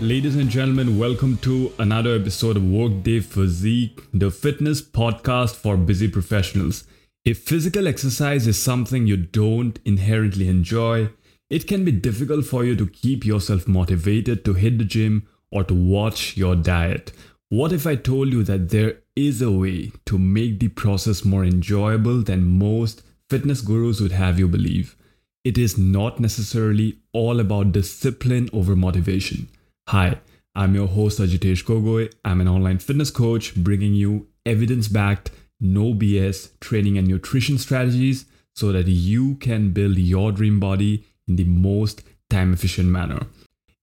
Ladies and gentlemen, welcome to another episode of Workday Physique, the fitness podcast for busy professionals. If physical exercise is something you don't inherently enjoy, it can be difficult for you to keep yourself motivated to hit the gym or to watch your diet. What if I told you that there is a way to make the process more enjoyable than most fitness gurus would have you believe? It is not necessarily all about discipline over motivation. Hi, I'm your host Ajitesh Gogoi. I'm an online fitness coach bringing you evidence backed, no BS training and nutrition strategies so that you can build your dream body in the most time efficient manner.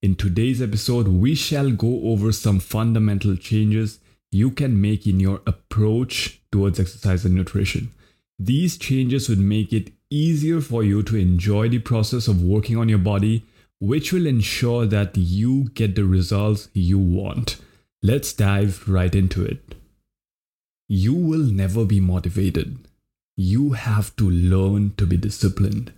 In today's episode, we shall go over some fundamental changes you can make in your approach towards exercise and nutrition. These changes would make it easier for you to enjoy the process of working on your body which will ensure that you get the results you want. Let's dive right into it. You will never be motivated. You have to learn to be disciplined.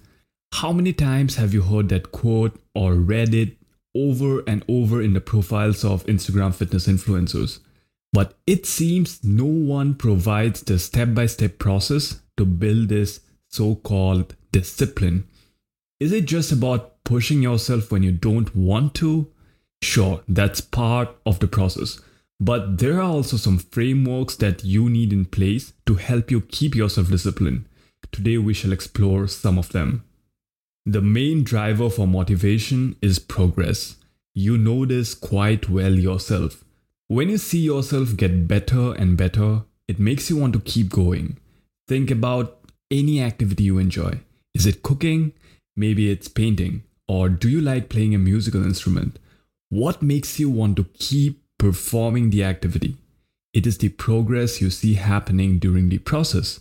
How many times have you heard that quote or read it over and over in the profiles of Instagram fitness influencers? But it seems no one provides the step by step process to build this so called discipline. Is it just about pushing yourself when you don't want to, sure, that's part of the process. But there are also some frameworks that you need in place to help you keep yourself disciplined. Today, we shall explore some of them. The main driver for motivation is progress. You know this quite well yourself. When you see yourself get better and better, it makes you want to keep going. Think about any activity you enjoy. Is it cooking? Maybe it's painting. Or do you like playing a musical instrument? What makes you want to keep performing the activity? It is the progress you see happening during the process.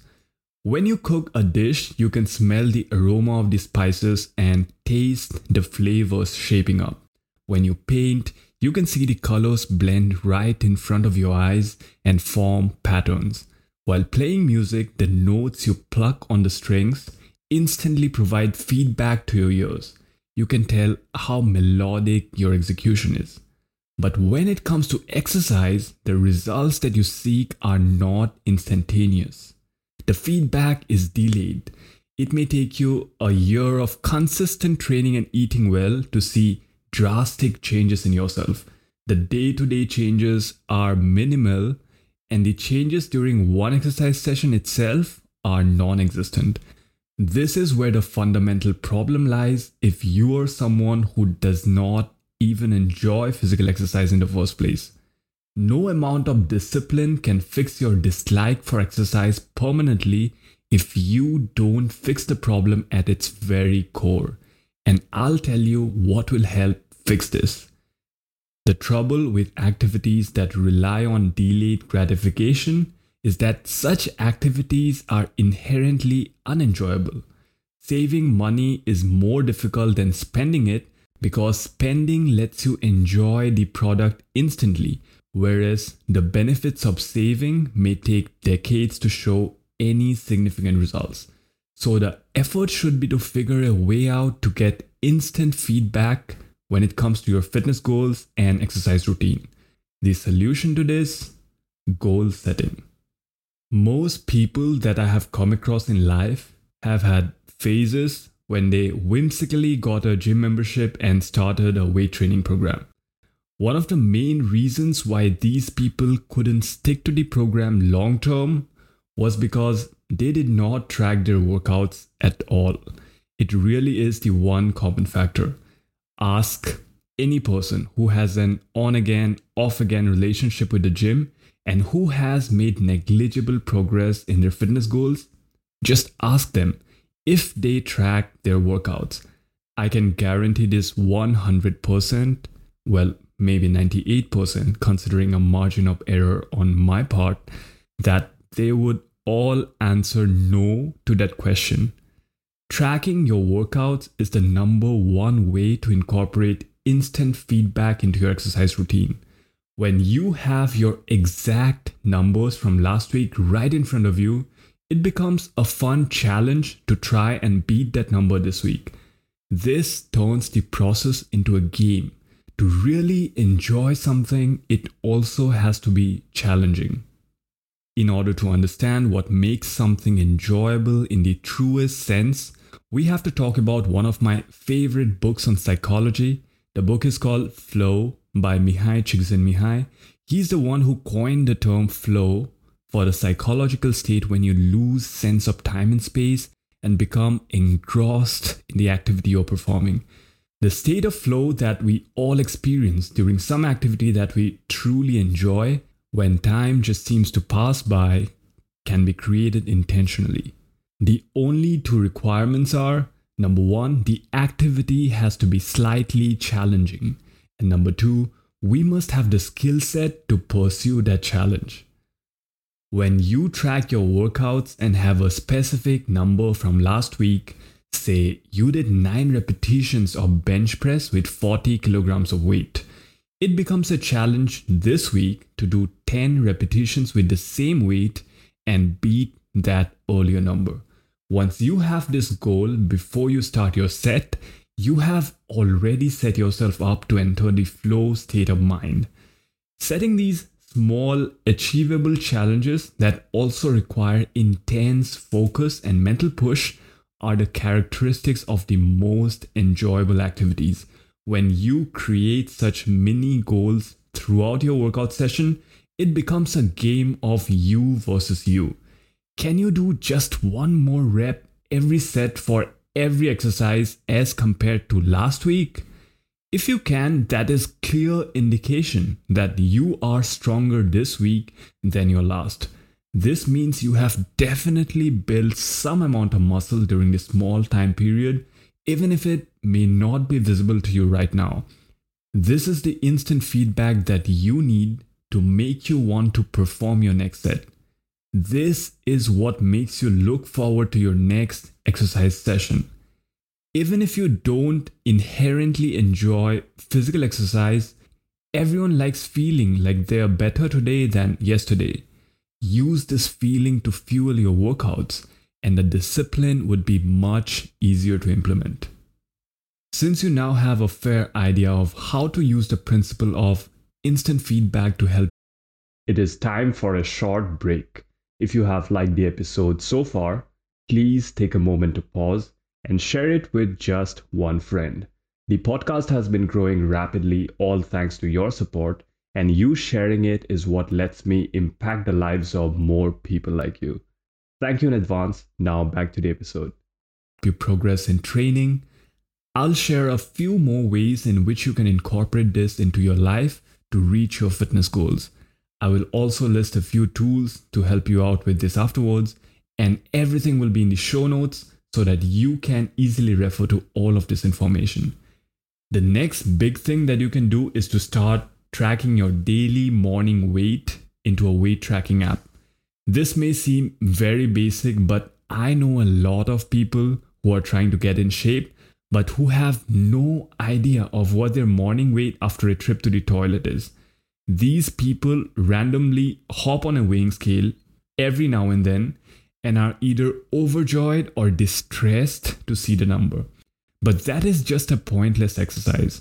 When you cook a dish, you can smell the aroma of the spices and taste the flavors shaping up. When you paint, you can see the colors blend right in front of your eyes and form patterns. While playing music, the notes you pluck on the strings instantly provide feedback to your ears you can tell how melodic your execution is. But when it comes to exercise, the results that you seek are not instantaneous. The feedback is delayed. It may take you a year of consistent training and eating well to see drastic changes in yourself. The day to day changes are minimal, and the changes during one exercise session itself are non existent. This is where the fundamental problem lies if you are someone who does not even enjoy physical exercise in the first place. No amount of discipline can fix your dislike for exercise permanently if you don't fix the problem at its very core. And I'll tell you what will help fix this. The trouble with activities that rely on delayed gratification is that such activities are inherently unenjoyable. Saving money is more difficult than spending it because spending lets you enjoy the product instantly, whereas the benefits of saving may take decades to show any significant results. So, the effort should be to figure a way out to get instant feedback when it comes to your fitness goals and exercise routine. The solution to this goal setting. Most people that I have come across in life have had phases when they whimsically got a gym membership and started a weight training program. One of the main reasons why these people couldn't stick to the program long term was because they did not track their workouts at all. It really is the one common factor. Ask any person who has an on again, off again relationship with the gym and who has made negligible progress in their fitness goals, just ask them if they track their workouts. I can guarantee this 100%, well, maybe 98%, considering a margin of error on my part, that they would all answer no to that question. Tracking your workouts is the number one way to incorporate instant feedback into your exercise routine when you have your exact numbers from last week right in front of you, it becomes a fun challenge to try and beat that number this week. This turns the process into a game. to really enjoy something, it also has to be challenging. In order to understand what makes something enjoyable in the truest sense, we have to talk about one of my favorite books on psychology. The book is called Flow by Mihaly Csikszentmihalyi. He's the one who coined the term flow for the psychological state when you lose sense of time and space and become engrossed in the activity you're performing. The state of flow that we all experience during some activity that we truly enjoy when time just seems to pass by can be created intentionally. The only two requirements are number one, the activity has to be slightly challenging, and number two, we must have the skill set to pursue that challenge. When you track your workouts and have a specific number from last week, say you did 9 repetitions of bench press with 40 kilograms of weight, it becomes a challenge this week to do 10 repetitions with the same weight and beat that earlier number. Once you have this goal before you start your set, you have already set yourself up to enter the flow state of mind. Setting these small, achievable challenges that also require intense focus and mental push are the characteristics of the most enjoyable activities. When you create such mini goals throughout your workout session, it becomes a game of you versus you. Can you do just one more rep every set for every exercise as compared to last week? If you can, that is clear indication that you are stronger this week than your last. This means you have definitely built some amount of muscle during this small time period, even if it may not be visible to you right now. This is the instant feedback that you need to make you want to perform your next set. This is what makes you look forward to your next exercise session. Even if you don't inherently enjoy physical exercise, everyone likes feeling like they are better today than yesterday. Use this feeling to fuel your workouts, and the discipline would be much easier to implement. Since you now have a fair idea of how to use the principle of instant feedback to help, it is time for a short break. If you have liked the episode so far, please take a moment to pause and share it with just one friend. The podcast has been growing rapidly, all thanks to your support, and you sharing it is what lets me impact the lives of more people like you. Thank you in advance. Now back to the episode. You progress in training. I'll share a few more ways in which you can incorporate this into your life to reach your fitness goals. I will also list a few tools to help you out with this afterwards, and everything will be in the show notes so that you can easily refer to all of this information. The next big thing that you can do is to start tracking your daily morning weight into a weight tracking app. This may seem very basic, but I know a lot of people who are trying to get in shape but who have no idea of what their morning weight after a trip to the toilet is. These people randomly hop on a weighing scale every now and then and are either overjoyed or distressed to see the number. But that is just a pointless exercise.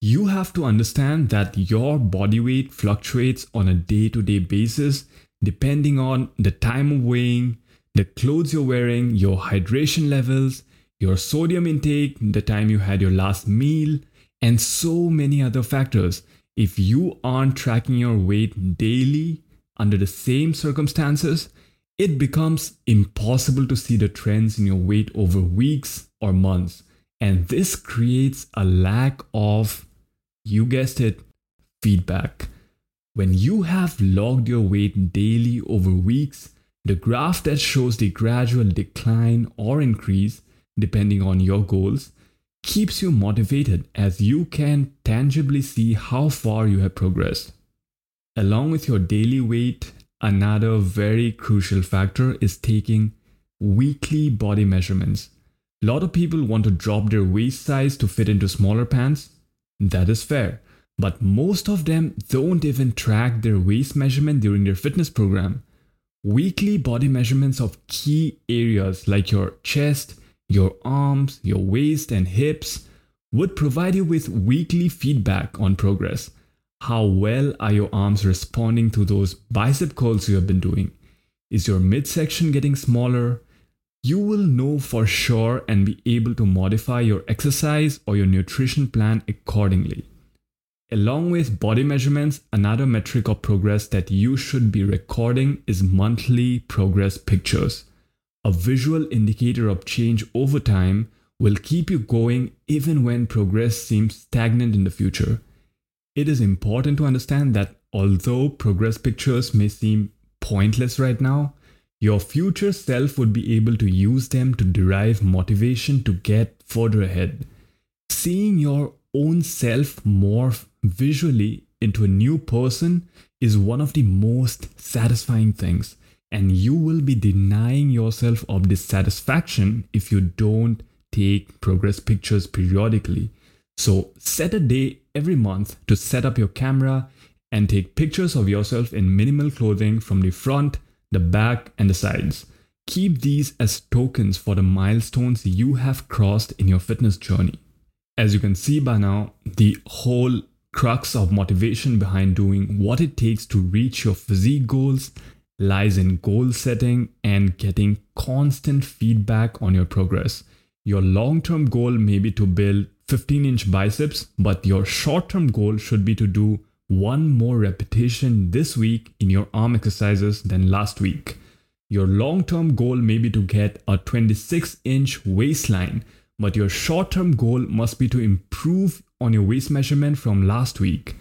You have to understand that your body weight fluctuates on a day to day basis depending on the time of weighing, the clothes you're wearing, your hydration levels, your sodium intake, the time you had your last meal, and so many other factors if you aren't tracking your weight daily under the same circumstances, it becomes impossible to see the trends in your weight over weeks or months. And this creates a lack of, you guessed it, feedback. When you have logged your weight daily over weeks, the graph that shows the gradual decline or increase, depending on your goals, keeps you motivated as you can tangibly see how far you have progressed. Along with your daily weight, another very crucial factor is taking weekly body measurements. A lot of people want to drop their waist size to fit into smaller pants. That is fair. But most of them don't even track their waist measurement during their fitness program. Weekly body measurements of key areas like your chest, your arms, your waist, and hips would provide you with weekly feedback on progress. How well are your arms responding to those bicep curls you have been doing? Is your midsection getting smaller? You will know for sure and be able to modify your exercise or your nutrition plan accordingly. Along with body measurements, another metric of progress that you should be recording is monthly progress pictures. A visual indicator of change over time will keep you going even when progress seems stagnant in the future. It is important to understand that although progress pictures may seem pointless right now, your future self would be able to use them to derive motivation to get further ahead. Seeing your own self morph visually into a new person is one of the most satisfying things, and you will be denying yourself of this satisfaction if you don't take progress pictures periodically. So, set a day every month to set up your camera and take pictures of yourself in minimal clothing from the front, the back, and the sides. Keep these as tokens for the milestones you have crossed in your fitness journey. As you can see by now, the whole crux of motivation behind doing what it takes to reach your physique goals lies in goal setting and getting constant feedback on your progress. Your long term goal may be to build 15 inch biceps, but your short term goal should be to do one more repetition this week in your arm exercises than last week. Your long term goal may be to get a 26 inch waistline, but your short term goal must be to improve on your waist measurement from last week.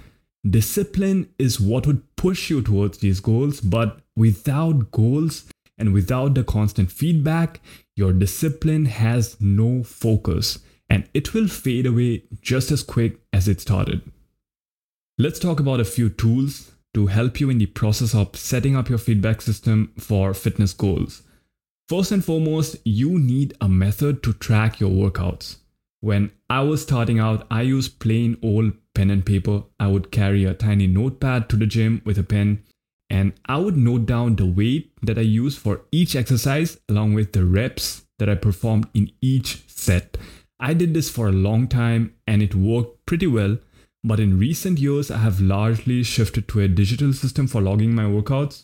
Discipline is what would push you towards these goals, but without goals and without the constant feedback, your discipline has no focus and it will fade away just as quick as it started. Let's talk about a few tools to help you in the process of setting up your feedback system for fitness goals. First and foremost, you need a method to track your workouts. When I was starting out, I used plain old pen and paper. I would carry a tiny notepad to the gym with a pen and I would note down the weight that I used for each exercise along with the reps that I performed in each set. I did this for a long time and it worked pretty well, but in recent years I have largely shifted to a digital system for logging my workouts.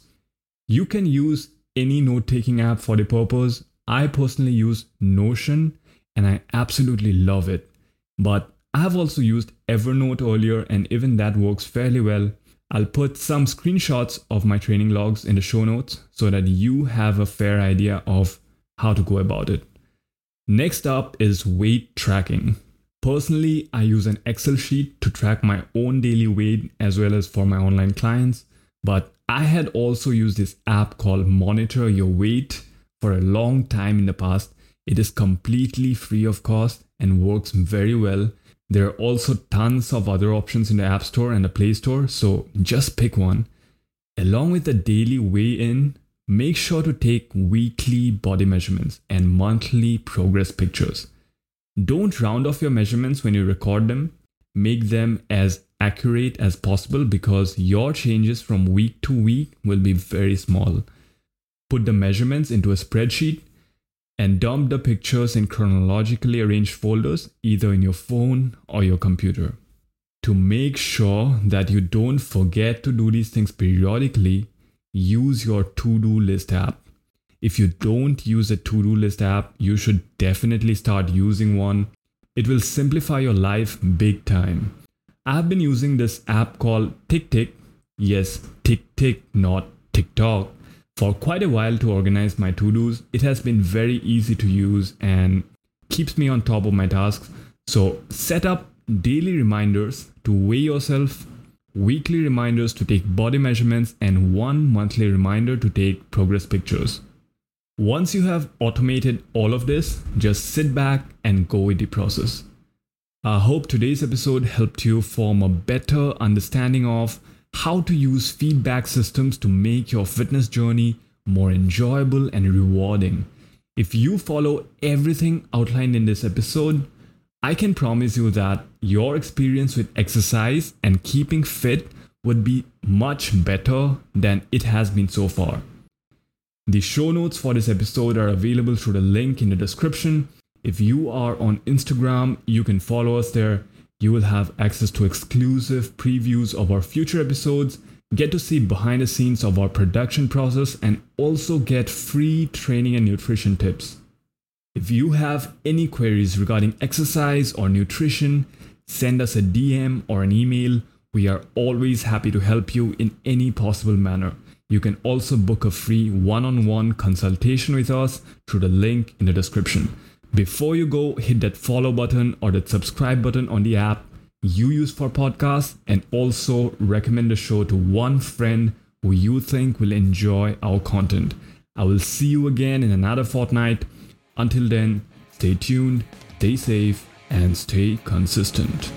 You can use any note taking app for the purpose. I personally use Notion and I absolutely love it. But I have also used Evernote earlier and even that works fairly well. I'll put some screenshots of my training logs in the show notes so that you have a fair idea of how to go about it. Next up is weight tracking. Personally, I use an Excel sheet to track my own daily weight as well as for my online clients, but I had also used this app called Monitor Your Weight for a long time in the past. It is completely free of cost and works very well. There are also tons of other options in the App Store and the Play Store, so just pick one. Along with the daily weigh in, make sure to take weekly body measurements and monthly progress pictures. Don't round off your measurements when you record them. Make them as accurate as possible because your changes from week to week will be very small. Put the measurements into a spreadsheet and dump the pictures in chronologically arranged folders either in your phone or your computer. To make sure that you don't forget to do these things periodically, use your to do list app. If you don't use a to do list app, you should definitely start using one. It will simplify your life big time. I've been using this app called TickTick. Yes, TickTick, not TikTok. For quite a while to organize my to dos. It has been very easy to use and keeps me on top of my tasks. So set up daily reminders to weigh yourself, weekly reminders to take body measurements, and one monthly reminder to take progress pictures. Once you have automated all of this, just sit back and go with the process. I hope today's episode helped you form a better understanding of how to use feedback systems to make your fitness journey more enjoyable and rewarding. If you follow everything outlined in this episode, I can promise you that your experience with exercise and keeping fit would be much better than it has been so far. The show notes for this episode are available through the link in the description If you are on Instagram, you can follow us there. You will have access to exclusive previews of our future episodes, get to see behind the scenes of our production process, and also get free training and nutrition tips. If you have any queries regarding exercise or nutrition, send us a DM or an email. We are always happy to help you in any possible manner. You can also book a free one on one consultation with us through the link in the description. Before you go, hit that follow button or that subscribe button on the app you use for podcasts and also recommend the show to one friend who you think will enjoy our content. I will see you again in another fortnight. Until then, stay tuned, stay safe, and stay consistent.